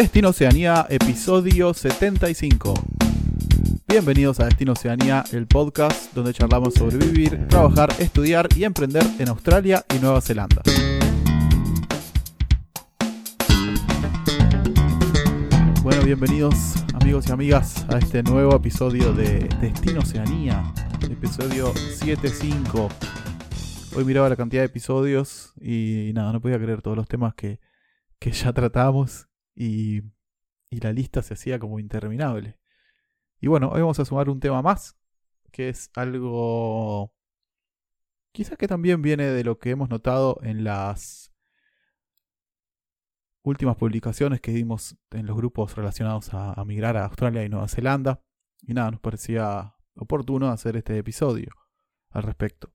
Destino Oceanía, episodio 75. Bienvenidos a Destino Oceanía, el podcast donde charlamos sobre vivir, trabajar, estudiar y emprender en Australia y Nueva Zelanda. Bueno, bienvenidos amigos y amigas a este nuevo episodio de Destino Oceanía, episodio 75. Hoy miraba la cantidad de episodios y nada, no podía creer todos los temas que, que ya tratamos y, y la lista se hacía como interminable. Y bueno, hoy vamos a sumar un tema más, que es algo quizás que también viene de lo que hemos notado en las últimas publicaciones que dimos en los grupos relacionados a, migrar a Australia y Nueva Zelanda. Y nada, nos parecía oportuno hacer este episodio al respecto.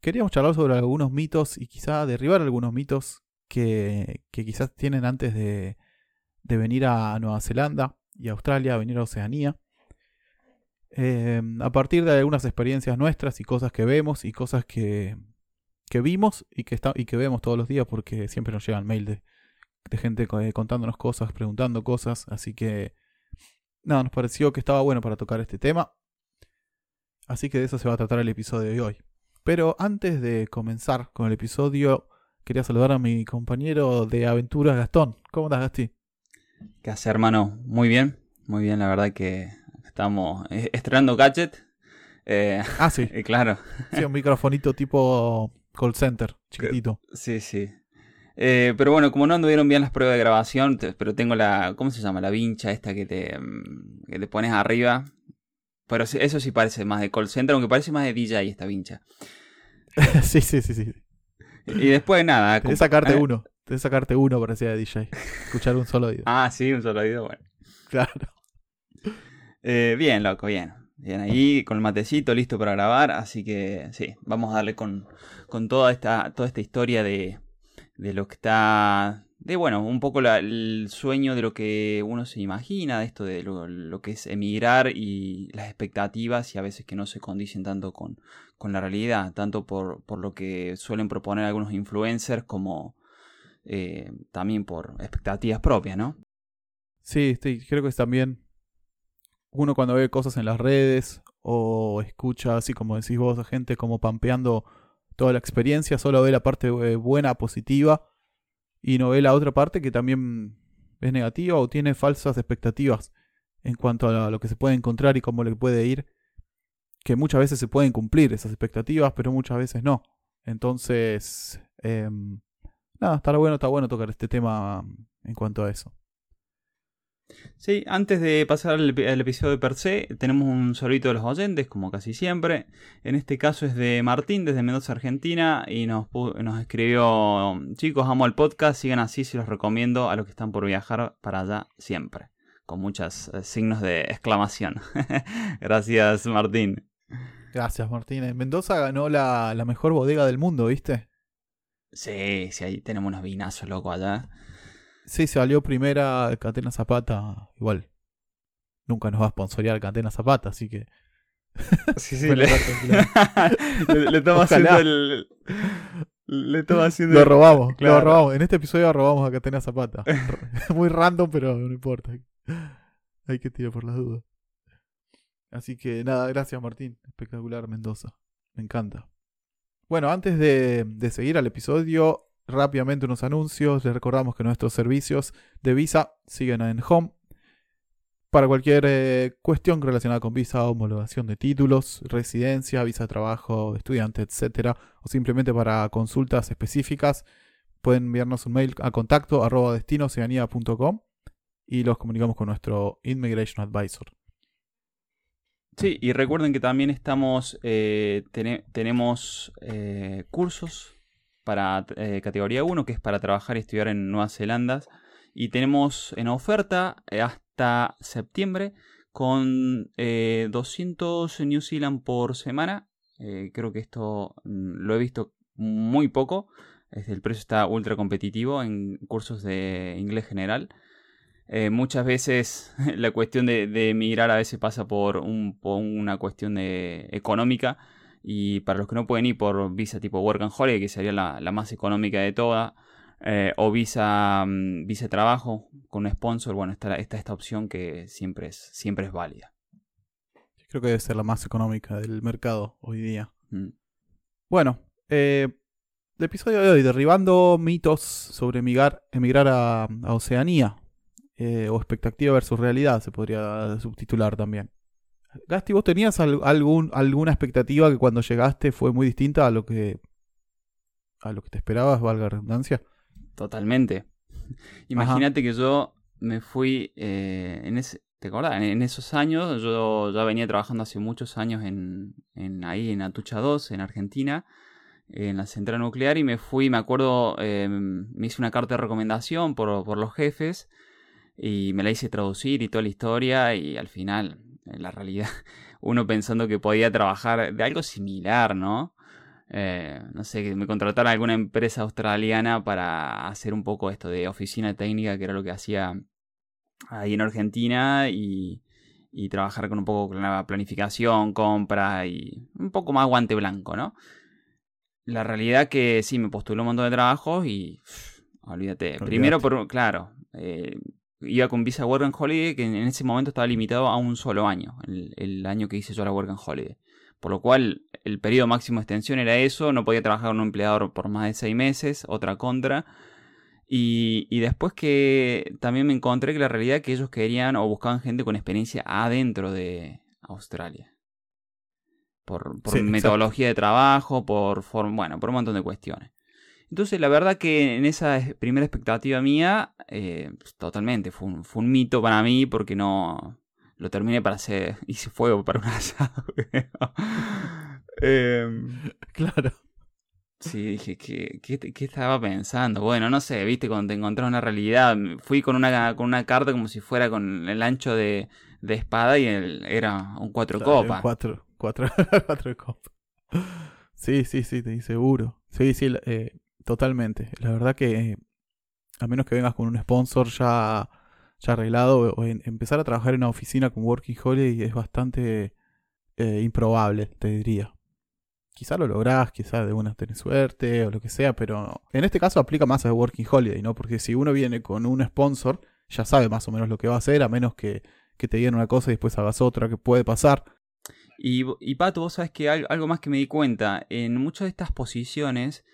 Queríamos charlar sobre algunos mitos y quizá derribar algunos mitos que, que quizás tienen antes de, de venir a Nueva Zelanda y a Australia, a venir a Oceanía. Eh, a partir de algunas experiencias nuestras y cosas que vemos y cosas que, que vimos y que, está, y que vemos todos los días porque siempre nos llegan mail de, gente contándonos cosas, preguntando cosas. Así que nada, nos pareció que estaba bueno para tocar este tema. Así que de eso se va a tratar el episodio de hoy. Pero antes de comenzar con el episodio, quería saludar a mi compañero de aventuras, Gastón. ¿Cómo estás, Gasti? ¿Qué hace, hermano? Muy bien, muy bien, la verdad que estamos estrenando gadget. Eh, ah, sí. claro. Sí, un microfonito tipo call center, chiquitito. Sí, sí. Eh, pero bueno, como no anduvieron bien las pruebas de grabación, pero tengo la, ¿cómo se llama? La vincha esta que te, que te pones arriba. Pero eso sí parece más de call center, aunque parece más de DJ esta vincha. sí, sí, sí, sí. Y después nada. Tenés sacarte uno. Tenés sacarte uno para ser DJ. Escuchar un solo oído. ah, sí, un solo oído, bueno. Claro. Eh, bien, loco, bien. Bien, ahí con el matecito listo para grabar. Así que sí, vamos a darle con, con toda, esta, toda esta historia de, de lo que está. De bueno, un poco la, el sueño de lo que uno se imagina, de esto de lo, lo, que es emigrar y las expectativas y a veces que no se condicen tanto con, con la realidad, tanto por, por lo que suelen proponer algunos influencers como eh, también por expectativas propias, ¿no? Sí, sí, creo que es también uno cuando ve cosas en las redes o escucha, así como decís vos, a gente como pampeando toda la experiencia, solo ve la parte buena, positiva, y no ve la otra parte que también es negativa o tiene falsas expectativas en cuanto a lo que se puede encontrar y cómo le puede ir, que muchas veces se pueden cumplir esas expectativas, pero muchas veces no. Entonces, eh, nada, está bueno, está bueno tocar este tema en cuanto a eso. Sí, antes de pasar al, al, episodio de per se, tenemos un saludito de los oyentes, como casi siempre. En este caso es de Martín, desde Mendoza, Argentina, y nos, nos escribió, chicos, amo el podcast, sigan así, si los recomiendo a los que están por viajar para allá siempre. Con muchos eh, signos de exclamación. Gracias, Martín. Gracias, Martín. En Mendoza ganó la, la mejor bodega del mundo, ¿viste? Sí, sí, ahí tenemos unos vinazos, loco, allá. Sí, salió primera Catena Zapata, igual. Nunca nos va a sponsorear Catena Zapata, así que. Sí, sí, le, le, le estamos haciendo el. Le estamos haciendo. Lo robamos, claro. lo robamos. En este episodio robamos a Catena Zapata. Muy random, pero no importa. Hay que tirar por las dudas. Así que nada, gracias Martín. Espectacular Mendoza. Me encanta. Bueno, antes de, seguir al episodio, rápidamente unos anuncios. Les recordamos que nuestros servicios de visa siguen en Home. Para cualquier eh, cuestión relacionada con visa, homologación de títulos, residencia, visa de trabajo, estudiante, etc. O simplemente para consultas específicas, pueden enviarnos un mail a contacto y los comunicamos con nuestro Immigration Advisor. Sí, y recuerden que también estamos, eh, ten tenemos eh, cursos para eh, categoría 1, que es para trabajar y estudiar en Nueva Zelanda. Y tenemos en oferta eh, hasta septiembre con eh, 200 New Zealand por semana. Eh, creo que esto mm, lo he visto muy poco. El precio está ultra competitivo en cursos de inglés general. Eh, muchas veces la cuestión de, de, emigrar a veces pasa por, un, por una cuestión de, económica y para los que no pueden ir por visa tipo Work and Holiday, que sería la, la más económica de todas, eh, o visa, mm, visa trabajo con un sponsor, bueno, está, está esta opción que siempre es, siempre es válida. Creo que debe ser la más económica del mercado hoy día. Mm. Bueno, eh, el episodio de hoy, derribando mitos sobre emigrar, emigrar a, a Oceanía, eh, o expectativa versus realidad, se podría subtitular también. Gasti, ¿vos tenías al- algún, alguna expectativa que cuando llegaste fue muy distinta a lo que a lo que te esperabas, valga la redundancia? Totalmente. Imagínate que yo me fui eh, en ese, ¿te acordás? En, en esos años, yo ya venía trabajando hace muchos años en, en ahí en Atucha 2, en Argentina, en la central nuclear, y me fui, me acuerdo, eh, me hice una carta de recomendación por, por los jefes, y me la hice traducir y toda la historia, y al final, en la realidad, uno pensando que podía trabajar de algo similar, ¿no? Eh, no sé, que me contratara alguna empresa australiana para hacer un poco esto de oficina técnica, que era lo que hacía ahí en Argentina, y, y trabajar con un poco con la planificación, compra y un poco más guante blanco, ¿no? La realidad que sí, me postuló un montón de trabajos y pff, olvídate. Olvídate. Primero, por, claro, eh, iba con visa Work and Holiday, que en ese momento estaba limitado a un solo año, el, el año que hice yo la Work and Holiday. Por lo cual, el periodo máximo de extensión era eso, no podía trabajar con un empleador por más de seis meses, otra contra. Y, y después que también me encontré que la realidad es que ellos querían o buscaban gente con experiencia adentro de Australia. Por, por Sí, exacto. metodología de trabajo, por bueno, por un montón de cuestiones. Entonces, la verdad que en esa es- primera expectativa mía, eh, pues, totalmente, fue un, fue un mito para mí porque no lo terminé para hacer, hice fuego para un asado. Em, Claro. Sí, dije, ¿qué, qué, qué estaba pensando? Bueno, no sé, viste, cuando te encontrás una realidad, fui con una, con una carta como si fuera con el ancho de, de espada y el- era un cuatro Claro, copas. Cuatro, cuatro, cuatro copas. Sí, sí, sí, te seguro. Sí, sí, eh, totalmente. La verdad que eh, a menos que vengas con un sponsor ya, ya arreglado o empezar a trabajar en una oficina con Working Holiday es bastante eh, improbable, te diría. Quizá lo lográs, quizá de una tenés suerte o lo que sea, pero en este caso aplica más a Working Holiday, ¿no? Porque si uno viene con un sponsor, ya sabe más o menos lo que va a hacer, a menos que, que te digan una cosa y después hagas otra, que puede pasar. Y, y Pato, vos sabes que al- algo más que me di cuenta, en muchas de estas posiciones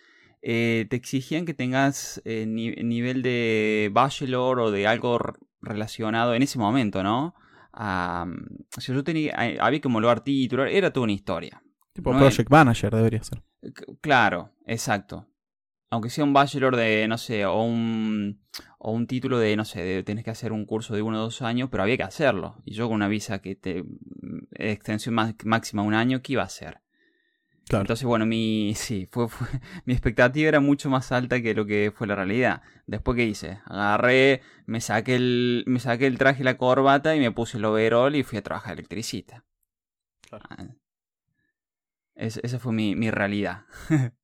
eh, te exigían que tengas eh, ni- nivel de bachelor o de algo relacionado en ese momento, ¿no? O sea, yo tenía, eh, había que homologar título, era toda una historia. Tipo No Project Manager debería ser. C- Claro, exacto. Aunque sea un bachelor de, no sé, o un, o un título de, no sé, de, tenés que hacer un curso de uno o dos años, pero había que hacerlo. Y yo con una visa que te extensión más- máxima un año, ¿qué iba a hacer? Claro. Entonces, bueno, mi, sí, fue, fue- mi expectativa era mucho más alta que lo que fue la realidad. Después, ¿qué hice? Agarré, me saqué el, me saqué el traje y la corbata y me puse el overall y fui a trabajar electricista. Claro. Ah. Es- esa fue mi, mi realidad.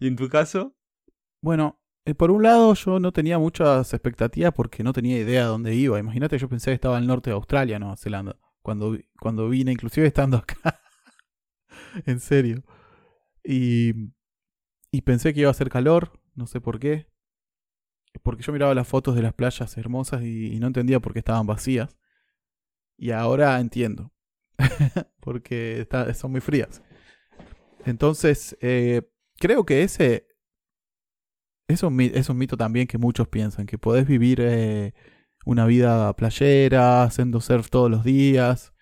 ¿Y en tu caso? Bueno, eh, por un lado yo no tenía muchas expectativas porque no tenía idea de dónde iba. Imagínate, yo pensé que estaba al norte de Australia, Nueva Zelanda. Cuando, cuando vine, inclusive estando acá. en serio. Y, y pensé que iba a hacer calor, no sé por qué. Porque yo miraba las fotos de las playas hermosas y, no entendía por qué estaban vacías. Y ahora entiendo. porque está- son muy frías. Entonces, eh, creo que ese es un, mi- es un mito también que muchos piensan, que podés vivir eh, una vida playera, haciendo surf todos los días,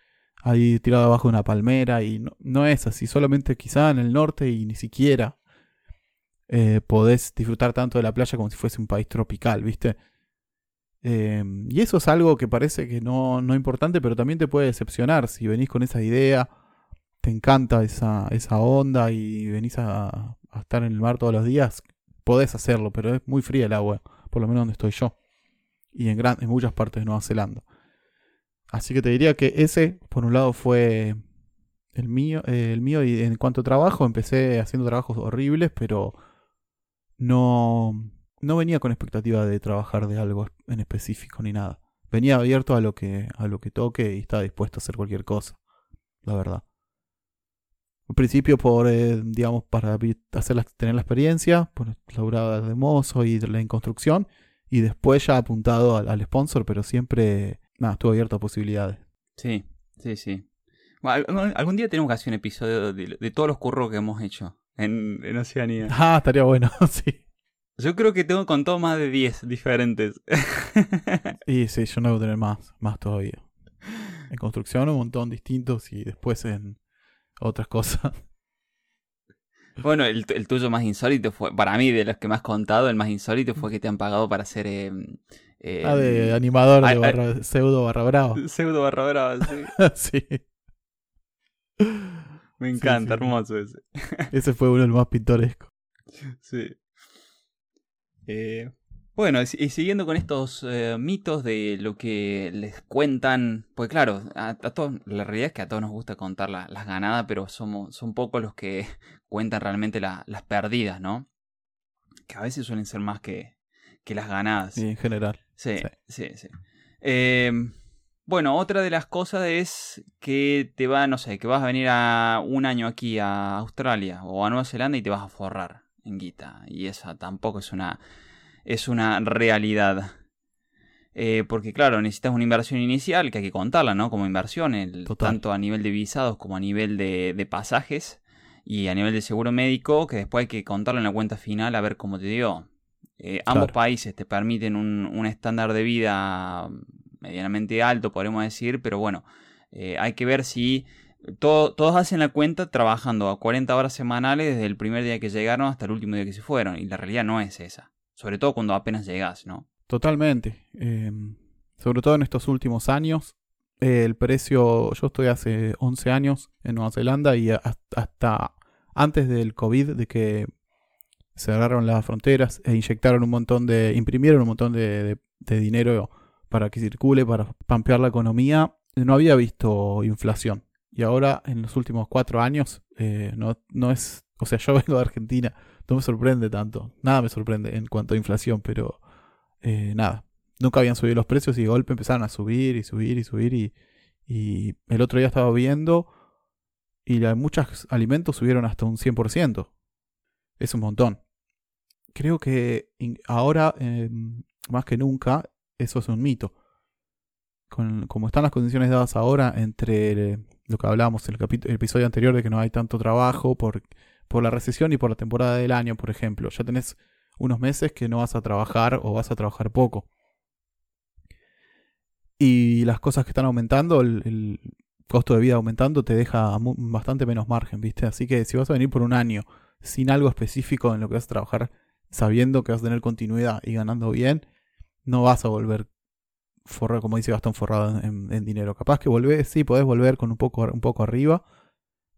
ahí tirado abajo de una palmera, y no, no es así, solamente quizá en el norte y ni siquiera eh, podés disfrutar tanto de la playa como si fuese un país tropical, ¿viste? Eh, y eso es algo que parece que no, no importante, pero también te puede decepcionar si venís con esa idea, te encanta esa, esa onda y venís a, a estar en el mar todos los días, podés hacerlo, pero es muy fría el agua, por lo menos donde estoy yo. Y en, gran, en muchas partes de Nueva Zelanda. Así que te diría que ese, por un lado, fue el mío. eh, el mío y en cuanto a trabajo, empecé haciendo trabajos horribles, pero no, no venía con expectativa de trabajar de algo en específico ni nada. Venía abierto a lo que, a lo que toque y estaba dispuesto a hacer cualquier cosa. La verdad. Al principio por, eh, digamos, para hacer tener la experiencia, por laburaba de mozo y la en construcción, y después ya apuntado al sponsor, pero siempre, nada, estuvo abierto a posibilidades. Sí, sí, sí. Bueno, algún, algún día tenemos que hacer un episodio de, de todos los curros que hemos hecho en, en Oceanía. Ah, estaría bueno, sí. Yo creo que tengo contado más de 10 diferentes. Y sí, yo no debo tener más, más todavía. En construcción un montón distintos y después en otras cosas. bueno, el, el tuyo más insólito fue, para mí, de los que me has contado, el más insólito fue que te han pagado para hacer... eh, eh, Ah, de animador de pseudo barra brava. Pseudo barra brava, sí. sí. Me encanta, sí. hermoso ese. Ese fue uno de los más pintorescos. Sí. Eh, bueno, y si- y siguiendo con estos eh, mitos de lo que les cuentan, pues claro, a, a todos, la realidad es que a todos nos gusta contar la- las ganadas, pero somos, son pocos los que cuentan realmente la- las perdidas, ¿no? Que a veces suelen ser más que, que las ganadas. Sí, en general. Sí, Sí. sí, sí. Eh, bueno, otra de las cosas es que te va, no sé, que vas a venir a un año aquí a Australia o a Nueva Zelanda y te vas a forrar en guita. Y esa tampoco es una, es una realidad. Eh, porque claro, necesitas una inversión inicial que hay que contarla, ¿no? Como inversión, el- Total. tanto a nivel de visados como a nivel de, de pasajes y a nivel de seguro médico, que después hay que contarlo en la cuenta final a ver cómo te dio. Eh, ambos Claro. países te permiten un, un estándar de vida medianamente alto, podemos decir, pero bueno, eh, hay que ver si todo- todos hacen la cuenta trabajando a 40 horas semanales desde el primer día que llegaron hasta el último día que se fueron, y la realidad no es esa, sobre todo cuando apenas llegas, ¿no? Totalmente. Eh, sobre todo en estos últimos años. eh, el precio, yo estoy hace 11 años en Nueva Zelanda y hasta antes del COVID, de que cerraron las fronteras e inyectaron un montón de, imprimieron un montón de, dinero para que circule, para pampear la economía, no había visto inflación. Y ahora, en los últimos cuatro años, eh, no, no es, o sea, yo vengo de Argentina, no me sorprende tanto, nada me sorprende en cuanto a inflación, pero eh, nada, nunca habían subido los precios y de golpe empezaron a subir y subir y subir y, y el otro día estaba viendo y la- muchos alimentos subieron hasta un 100%. Es un montón. Creo que ahora, eh, más que nunca, eso es un mito. Con, como están las condiciones dadas ahora entre lo que hablábamos en el, el episodio anterior de que no hay tanto trabajo por, por la recesión y por la temporada del año, por ejemplo. Ya tenés unos meses que no vas a trabajar o vas a trabajar poco. Y las cosas que están aumentando, el, el costo de vida aumentando, te deja bastante menos margen, ¿viste? Así que si vas a venir por un año sin algo específico en lo que vas a trabajar, sabiendo que vas a tener continuidad y ganando bien, no vas a volver forrado, como dice Gastón, forrado en, dinero. Capaz que volvés, sí, podés volver con un poco, un poco arriba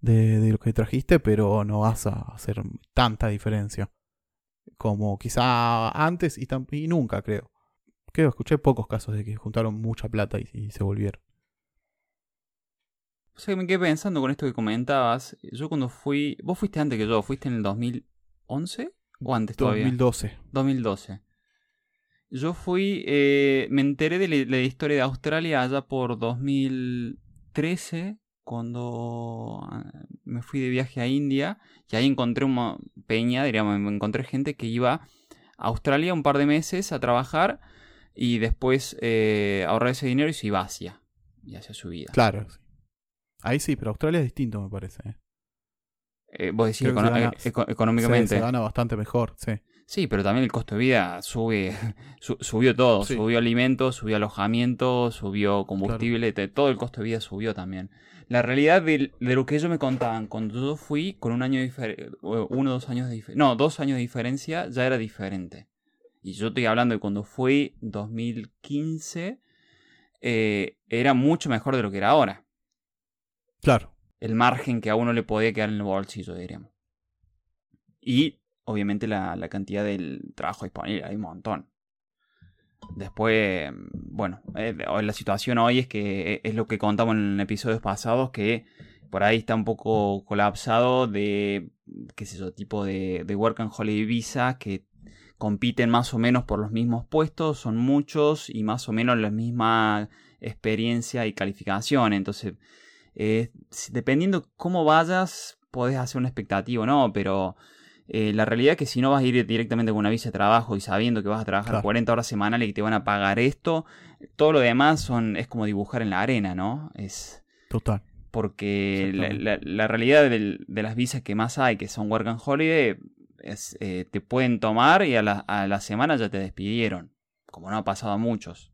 de, lo que trajiste, pero no vas a hacer tanta diferencia como quizá antes y, nunca, creo. Creo, escuché pocos casos de que juntaron mucha plata y, y se volvieron. O sea, me quedé pensando con esto que comentabas. Yo cuando fui. ¿Vos fuiste antes que yo? ¿Fuiste en el 2011? ¿O antes todavía? 2012. 2012. Yo fui. eh, me enteré de la, la historia de Australia allá por 2013. Cuando ah, me fui de viaje a India. Y ahí encontré una peña, diríamos, me encontré gente que iba a Australia un par de meses a trabajar. Y después eh, ahorrar ese dinero y se iba a Asia. Y hacia su vida. Claro. Ahí sí, pero Australia es distinto, me parece. ¿eh? Eh, vos decís econo- gana- eh, eco- económicamente. se gana bastante mejor, sí. Sí, pero también el costo de vida sube, su- subió todo, Sí. subió alimentos, subió alojamiento, subió combustible, todo el costo de vida subió también. La realidad de, de lo que ellos me contaban cuando yo fui con un año uno o dos años de diferencia, no, dos años de diferencia ya era diferente. Y yo estoy hablando de cuando fui 2015, eh, era mucho mejor de lo que era ahora. Claro. El margen que a uno le podía quedar en el bolsillo, diríamos. Y obviamente la, la cantidad del trabajo disponible, hay un montón. Después, bueno, eh, la situación hoy es que eh, es lo que contamos en episodios pasados, que por ahí está un poco colapsado de, qué sé yo, tipo de, de Work and Holiday Visa que compiten más o menos por los mismos puestos, son muchos y más o menos la misma experiencia y calificación. Entonces, eh, dependiendo cómo vayas, podés hacer una expectativa o no, pero eh, la realidad es que si no vas a ir directamente con una visa de trabajo y sabiendo que vas a trabajar 40 horas semanales y te van a pagar esto, todo lo demás son, es como dibujar en la arena, ¿no? Es. Total. Porque la, realidad de las visas que más hay, que son Work and Holiday, es, eh, te pueden tomar y a la, a la semana ya te despidieron, como no ha pasado a muchos.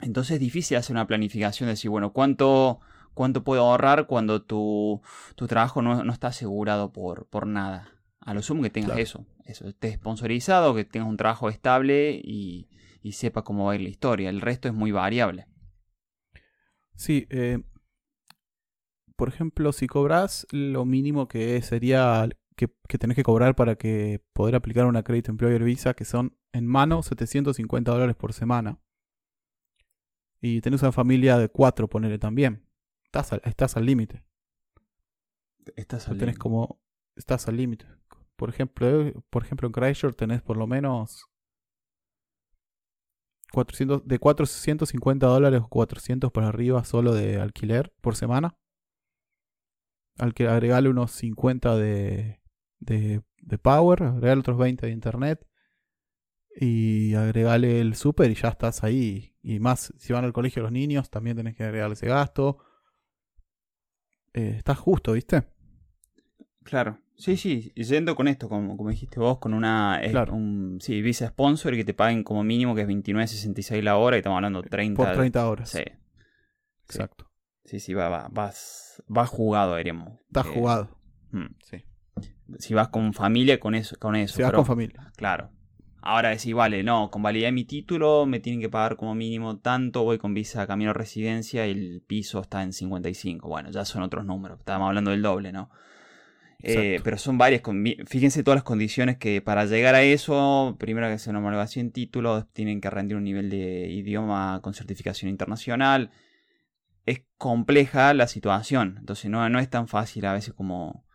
Entonces es difícil hacer una planificación de decir, bueno, ¿cuánto, cuánto puedo ahorrar cuando tu, tu trabajo no, no, está asegurado por, por nada? A lo sumo que tengas eso, eso, estés sponsorizado, que tengas un trabajo estable y, y sepa cómo va a ir la historia. El resto es muy variable. Sí, eh, por ejemplo, si cobras lo mínimo que sería que, que, tenés que cobrar para que poder aplicar una crédito employer visa, que son en mano 750 dólares por semana. Y tenés una familia de cuatro, ponele también. Estás al, estás al límite. Estás al tenés como. Estás al límite. Por ejemplo, por ejemplo, en Chrysler tenés por lo menos 400, de 450 dólares o 400 para arriba solo de alquiler por semana. Al que agregale unos 50 de, de, de power, agregale otros 20 de internet y agregale el super y ya estás ahí. Y más, si van al colegio los niños, también tenés que agregar ese gasto. Eh, estás justo, ¿viste? Claro. Sí, sí, yendo con esto, como, como dijiste vos, con una claro. un, sí, visa sponsor y que te paguen como mínimo que es 29.66 la hora y estamos hablando 30 por 30 horas. Sí. Exacto. Sí, sí, va, va, vas, vas jugado, diremos. Estás eh, jugado. hmm. Sí. Si vas con familia, con eso. Con eso Si vas pero, con familia. Claro. Ahora decís, vale, no, convalidé mi título, me tienen que pagar como mínimo tanto, voy con visa camino a residencia y el piso está en 55. Bueno, ya son otros números, estábamos hablando del doble, ¿no? Eh, pero son varias, fíjense todas las condiciones que para llegar a eso, primero que sea una homologación título, tienen que rendir un nivel de idioma con certificación internacional. Es compleja la situación, entonces no, no es tan fácil a veces como,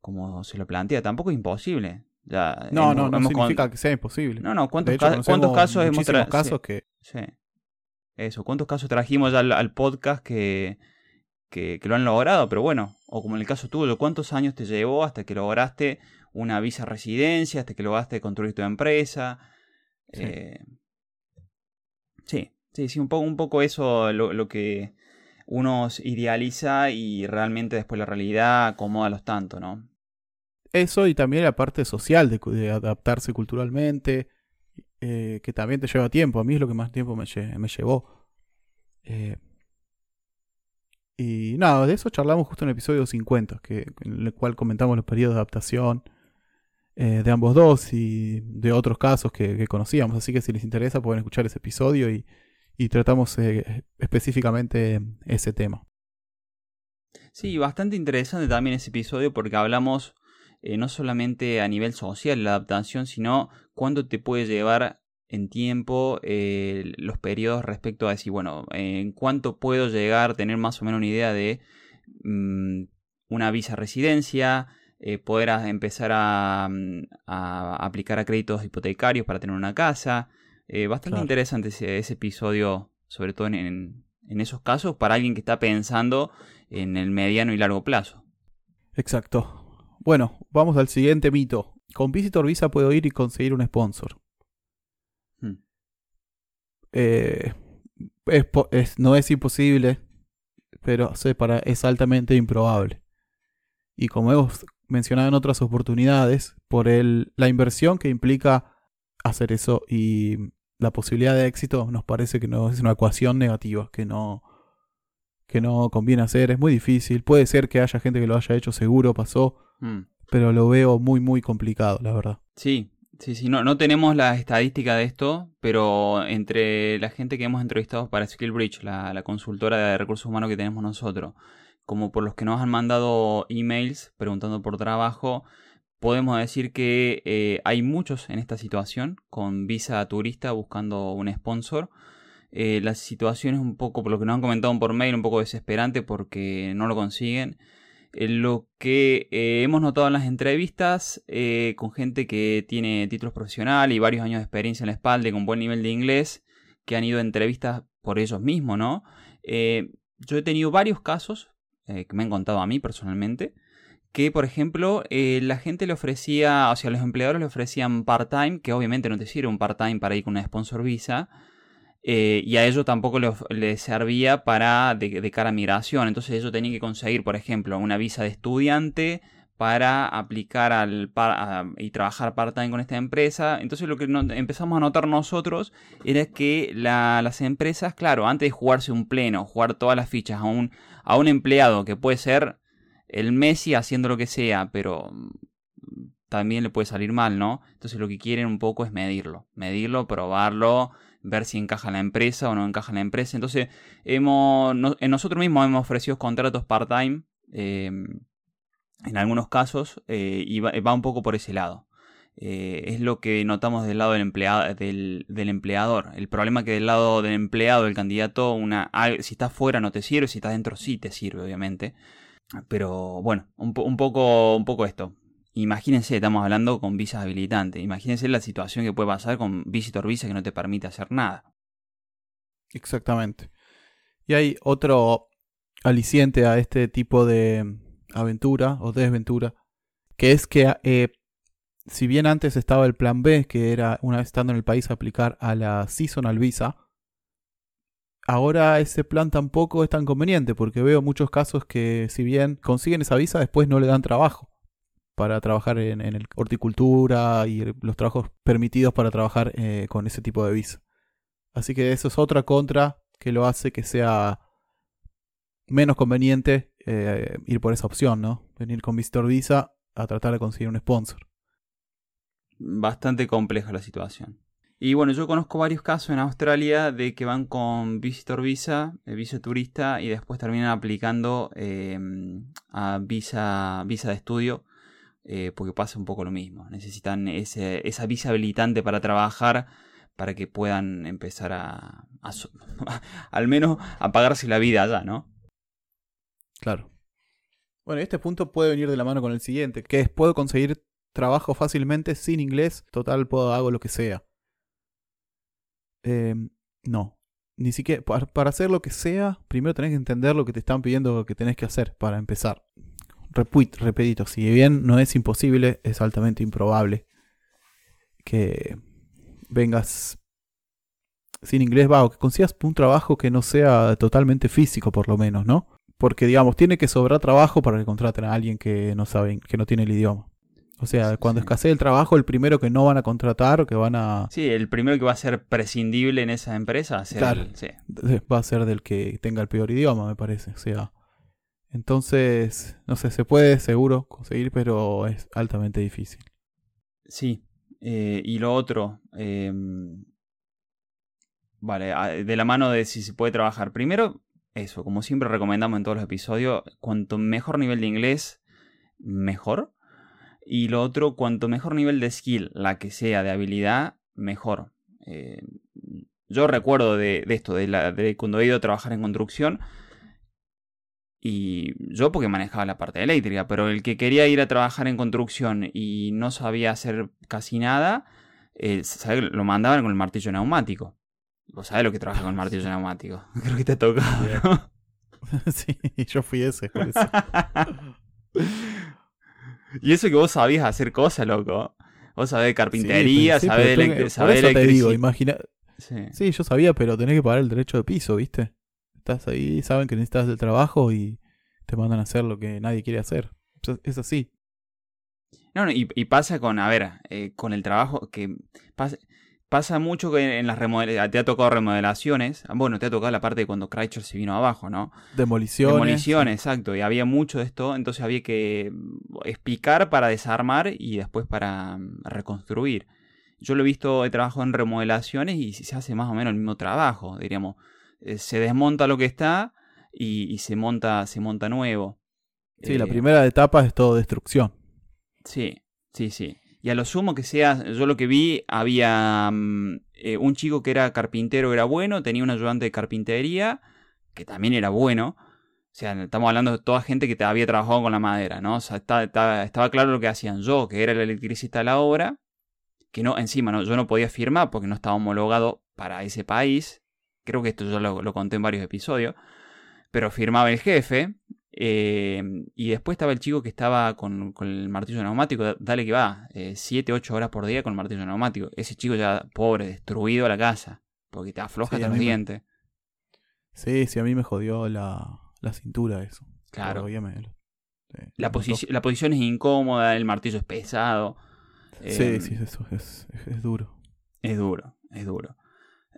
como se lo plantea, tampoco es imposible. Ya, no, hemos, no, no hemos significa con... que sea imposible. No, no, ¿cuántos, de hecho, ca ¿cuántos casos hemos traído? casos sí, que... Sí. Eso, ¿cuántos casos trajimos ya al, al podcast que, que, que, lo han logrado? Pero bueno, o como en el caso tuyo, ¿cuántos años te llevó hasta que lograste una visa residencia, hasta que lograste construir tu empresa? Sí, eh, sí, sí, sí, un poco, un poco eso lo, lo que uno idealiza y realmente después la realidad acomoda los tanto, ¿no? Eso y también la parte social de, adaptarse culturalmente, eh, que también te lleva tiempo. A mí es lo que más tiempo me, me llevó. Eh, y nada, de eso charlamos justo en el episodio 50, que, en el cual comentamos los periodos de adaptación eh, de ambos dos y de otros casos que, conocíamos. Así que si les interesa pueden escuchar ese episodio y, y tratamos específicamente ese tema. Sí, bastante interesante también ese episodio porque hablamos eh, no solamente a nivel social la adaptación, sino cuánto te puede llevar en tiempo eh, los periodos respecto a decir, bueno, en cuánto puedo llegar, tener más o menos una idea de mmm, una visa residencia, eh, poder a empezar a, a, aplicar a créditos hipotecarios para tener una casa. Eh, bastante claro. interesante ese, ese, episodio, sobre todo en, en, en esos casos, para alguien que está pensando en el mediano y largo plazo. Exacto. Bueno, vamos al siguiente mito. Con Visitor Visa puedo ir y conseguir un sponsor. Hmm. Eh, es, es, no es imposible, pero para, es altamente improbable. Y como hemos mencionado en otras oportunidades, por el, la inversión que implica hacer eso y la posibilidad de éxito, nos parece que no es una ecuación negativa, que no, que no conviene hacer, es muy difícil. Puede ser que haya gente que lo haya hecho, seguro pasó, Mm. pero lo veo muy, muy complicado, la verdad. Sí, sí, sí. No, no tenemos la estadística de esto, pero entre la gente que hemos entrevistado para SkillBridge, la, la consultora de recursos humanos que tenemos nosotros, como por los que nos han mandado emails preguntando por trabajo, podemos decir que eh, hay muchos en esta situación con visa turista buscando un sponsor. Eh, la situación es un poco, por lo que nos han comentado por mail, un poco desesperante porque no lo consiguen. Eh, lo que eh, hemos notado en las entrevistas eh, con gente que tiene títulos profesionales y varios años de experiencia en la espalda y con buen nivel de inglés, que han ido a entrevistas por ellos mismos, ¿no? yo he tenido varios casos que me han contado a mí personalmente, que, por ejemplo, la gente le ofrecía, o sea, los empleadores le ofrecían part-time, que obviamente no te sirve un part-time para ir con una sponsor visa, eh, y a ellos tampoco les servía para de, cara a migración. Entonces ellos tenían que conseguir, por ejemplo, una visa de estudiante para aplicar al y trabajar part-time con esta empresa. Entonces lo que empezamos a notar nosotros era que las empresas, claro, antes de jugarse un pleno, jugar todas las fichas a un, a un empleado que puede ser el Messi haciendo lo que sea, pero también le puede salir mal, ¿no? Entonces lo que quieren un poco es medirlo, medirlo, probarlo, ver si encaja en la empresa o no encaja en la empresa. Entonces, hemos, nosotros mismos hemos ofrecido contratos part-time, em, en algunos casos, eh, y va, un poco por ese lado. Eh, es lo que notamos del lado del, empleado, del, empleador. El problema es que del lado del empleado, del candidato, una, si estás fuera no te sirve, si estás dentro sí te sirve, obviamente. Pero bueno, un, poco, un poco esto. Imagínense, estamos hablando con visas habilitantes. Imagínense la situación que puede pasar con Visitor Visa que no te permite hacer nada. Exactamente. Y hay otro aliciente a este tipo de aventura o desventura, que es que eh, si bien antes estaba el plan B, que era una vez estando en el país aplicar a la seasonal visa, ahora ese plan tampoco es tan conveniente porque veo muchos casos que si bien consiguen esa visa después no le dan trabajo para trabajar en, el horticultura y los trabajos permitidos para trabajar eh, con ese tipo de visa. Así que eso es otra contra que lo hace que sea menos conveniente eh, ir por esa opción, ¿no? Venir con Visitor Visa a tratar de conseguir un sponsor. Bastante compleja la situación. Y bueno, yo conozco varios casos en Australia de que van con Visitor Visa, eh, visa turista, y después terminan aplicando a visa, visa de estudio eh, porque pasa un poco lo mismo. Necesitan esa visa habilitante para trabajar para que puedan empezar a, al menos a pagarse la vida allá, ¿no? Claro. Bueno, este punto puede venir de la mano con el siguiente, que es puedo conseguir trabajo fácilmente sin inglés, total puedo hago lo que sea. Em, no, ni siquiera para, hacer lo que sea, primero tenés que entender lo que te están pidiendo que tenés que hacer para empezar repito, si bien no es imposible, es altamente improbable que vengas sin inglés, va, o que consigas un trabajo que no sea totalmente físico, por lo menos, ¿no? Porque, digamos, tiene que sobrar trabajo para que contraten a alguien que no saben, que no tiene el idioma. O sea, cuando escasee el trabajo, el primero que no van a contratar o que van a... Sí, el primero que va a ser prescindible en esa empresa va a ser del que tenga el peor idioma, me parece. O sea, entonces, no sé, se puede seguro conseguir, pero es altamente difícil. Sí. Eh, y lo otro, em, vale, de la mano de si se puede trabajar. Primero, eso, como siempre recomendamos en todos los episodios, cuanto mejor nivel de inglés, mejor. Y lo otro, cuanto mejor nivel de skill, la que sea, de habilidad, mejor. Eh, yo recuerdo de, esto, de, la, de cuando he ido a trabajar en construcción, y yo porque manejaba la parte eléctrica, pero el que quería ir a trabajar en construcción y no sabía hacer casi nada, eh, lo mandaban con el martillo neumático. Vos sabés lo que trabaja con el martillo neumático. Creo que te toca. sí, yo fui ese. y eso que vos sabías hacer cosas, loco. Vos sabés de carpintería, sí, sabés de electricidad. sí, yo sabía, pero tenés que pagar el derecho de piso, ¿viste? Estás ahí, saben que necesitas el trabajo y te mandan a hacer lo que nadie quiere hacer. Es así. No, y, pasa con, a ver, eh, con el trabajo que pasa, pasa mucho que en las remodelaciones, te ha tocado remodelaciones, bueno, te ha tocado la parte de cuando Chrysler se vino abajo, ¿no? Demoliciones. Demoliciones, exacto, y había mucho de esto, entonces había que explicar para desarmar y después para mm, reconstruir. Yo lo he visto, he trabajado en remodelaciones y se hace más o menos el mismo trabajo, diríamos. Eh, se desmonta lo que está y, se, monta, se monta nuevo. Sí, la eh, primera etapa es todo destrucción. Sí, sí, sí. Y a lo sumo que sea, yo lo que vi, había mm, eh, un chico que era carpintero, era bueno, tenía un ayudante de carpintería, que también era bueno. O sea, estamos hablando de toda gente que había trabajado con la madera, ¿no? O sea, estaba claro lo que hacían yo, que era el electricista de la obra, que no, encima no, yo no podía firmar porque no estaba homologado para ese país, creo que esto yo lo, conté en varios episodios, pero firmaba el jefe Eh, y después estaba el chico que estaba con, con el martillo neumático, dale que va, 7, eh, 8 horas por día con el martillo neumático. Ese chico ya pobre, destruido a la casa, porque te afloja sí, los dientes. Sí, sí, a mí me jodió la, la cintura eso. Claro. Me... Sí, la, posi la posición es incómoda, el martillo es pesado. Sí, eh, sí, eso es, es, duro. Es duro, es duro.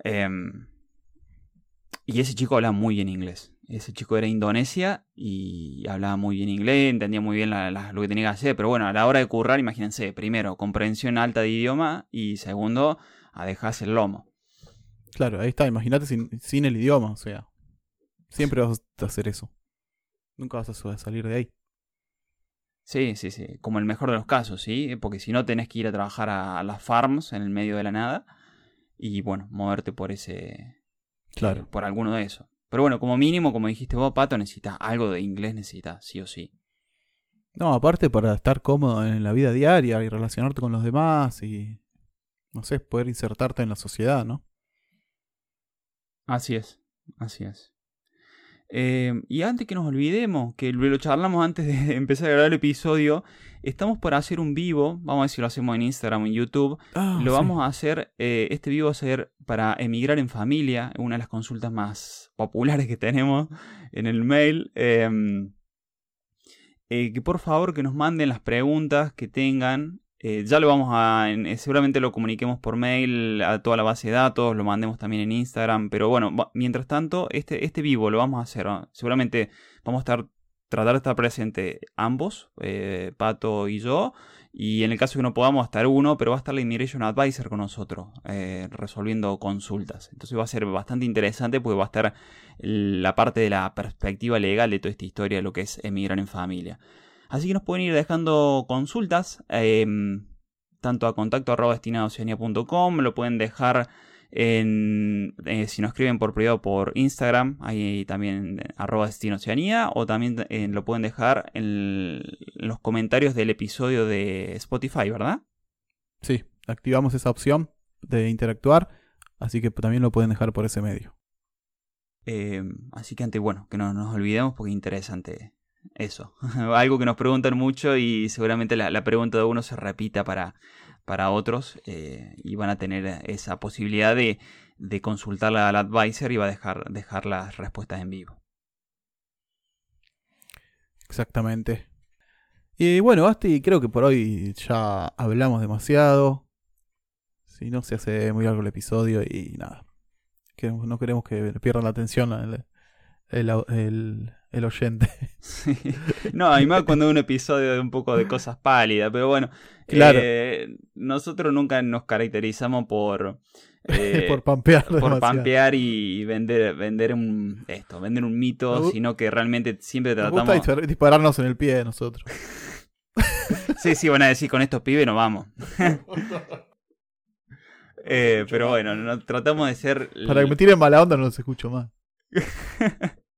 Eh, y ese chico habla muy bien inglés. Ese chico era Indonesia y hablaba muy bien inglés, entendía muy bien la, la, lo que tenía que hacer. Pero bueno, a la hora de currar, imagínense, primero, comprensión alta de idioma y segundo, a dejarse el lomo. Claro, ahí está, imagínate sin, sin, el idioma, o sea, siempre vas a hacer eso. Nunca vas a salir de ahí. Sí, sí, sí, como el mejor de los casos, ¿sí? Porque si no tenés que ir a trabajar a, a las farms en el medio de la nada y bueno, moverte por ese... Claro. Por alguno de esos. Pero bueno, como mínimo, como dijiste vos, Pato, necesitas algo de inglés, necesitas, sí o sí. No, aparte para estar cómodo en la vida diaria y relacionarte con los demás y, no sé, poder insertarte en la sociedad, ¿no? Así es, así es. Eh, y antes que nos olvidemos, que lo charlamos antes de empezar a grabar el episodio, estamos por hacer un vivo, vamos a ver si lo hacemos en Instagram o en YouTube. Ah, lo sí. vamos a hacer, eh, este vivo va a ser para emigrar en familia, una de las consultas más populares que tenemos en el mail. Eh, eh, que por favor que nos manden las preguntas que tengan. Eh, ya lo vamos a. En, seguramente lo comuniquemos por mail a toda la base de datos, lo mandemos también en Instagram. Pero bueno, mientras tanto, este, este vivo lo vamos a hacer. Seguramente vamos a estar. Tratar de estar presente ambos, eh, Pato y yo. Y en el caso que no podamos estar uno, pero va a estar la Immigration Advisor con nosotros, eh, resolviendo consultas. Entonces va a ser bastante interesante porque va a estar la parte de la perspectiva legal de toda esta historia de lo que es emigrar en familia. Así que nos pueden ir dejando consultas, eh, tanto a contacto arroba lo pueden dejar en, eh, si nos escriben por privado por Instagram, ahí también arroba destinoceanía, o también eh, lo pueden dejar en, en, los comentarios del episodio de Spotify, ¿verdad? Sí, activamos esa opción de interactuar, así que también lo pueden dejar por ese medio. Eh, así que antes, bueno, que no nos olvidemos porque es interesante eso. Algo que nos preguntan mucho y seguramente la, la pregunta de uno se repita para, para otros eh, y van a tener esa posibilidad de, de consultarla al advisor y va a dejar, dejar las respuestas en vivo. Exactamente. Y bueno, Basti, creo que por hoy ya hablamos demasiado. Si no, se hace muy largo el episodio y nada. No queremos que pierdan la atención el, el, el, oyente. Sí. No, y más cuando es un episodio de un poco de cosas pálidas, pero bueno, claro. eh, nosotros nunca nos caracterizamos por... Eh, por pampear. Por demasiado. pampear y vender, vender un esto, vender un mito, sino que realmente siempre tratamos... Nos gusta dispararnos en el pie de nosotros. sí, sí, van a decir, con estos pibes no vamos. eh, pero bueno, no, tratamos de ser... Para que me tiren mala onda no los escucho más.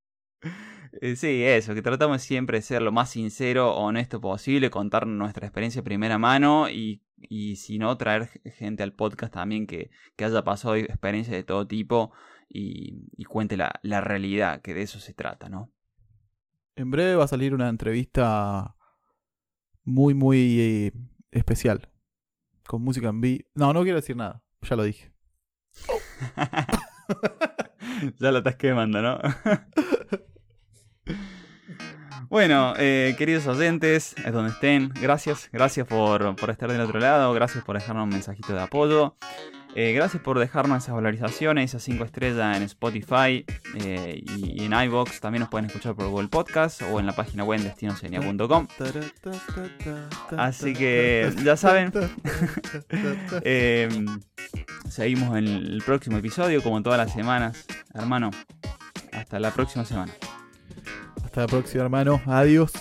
Sí, eso, que tratamos siempre de ser lo más sincero, honesto posible, contar nuestra experiencia de primera mano y, y si no, traer gente al podcast también que, que haya pasado experiencias de todo tipo y, y cuente la, la, realidad, que de eso se trata, ¿no? En breve va a salir una entrevista muy, muy eh, especial, con música en vivo. No, no quiero decir nada, ya lo dije. ya lo estás quemando, ¿no? Bueno, eh, queridos oyentes, es donde estén, gracias, gracias por, por, estar del otro lado, gracias por dejarnos un mensajito de apoyo, eh, gracias por dejarnos esas valorizaciones, esas 5 estrellas en Spotify eh, y, en iVoox, también nos pueden escuchar por Google Podcast o en la página web destinosenia.com. Así que ya saben, em, seguimos en el próximo episodio como todas las semanas, hermano, hasta la próxima semana. Hasta la próxima, hermano. Adiós.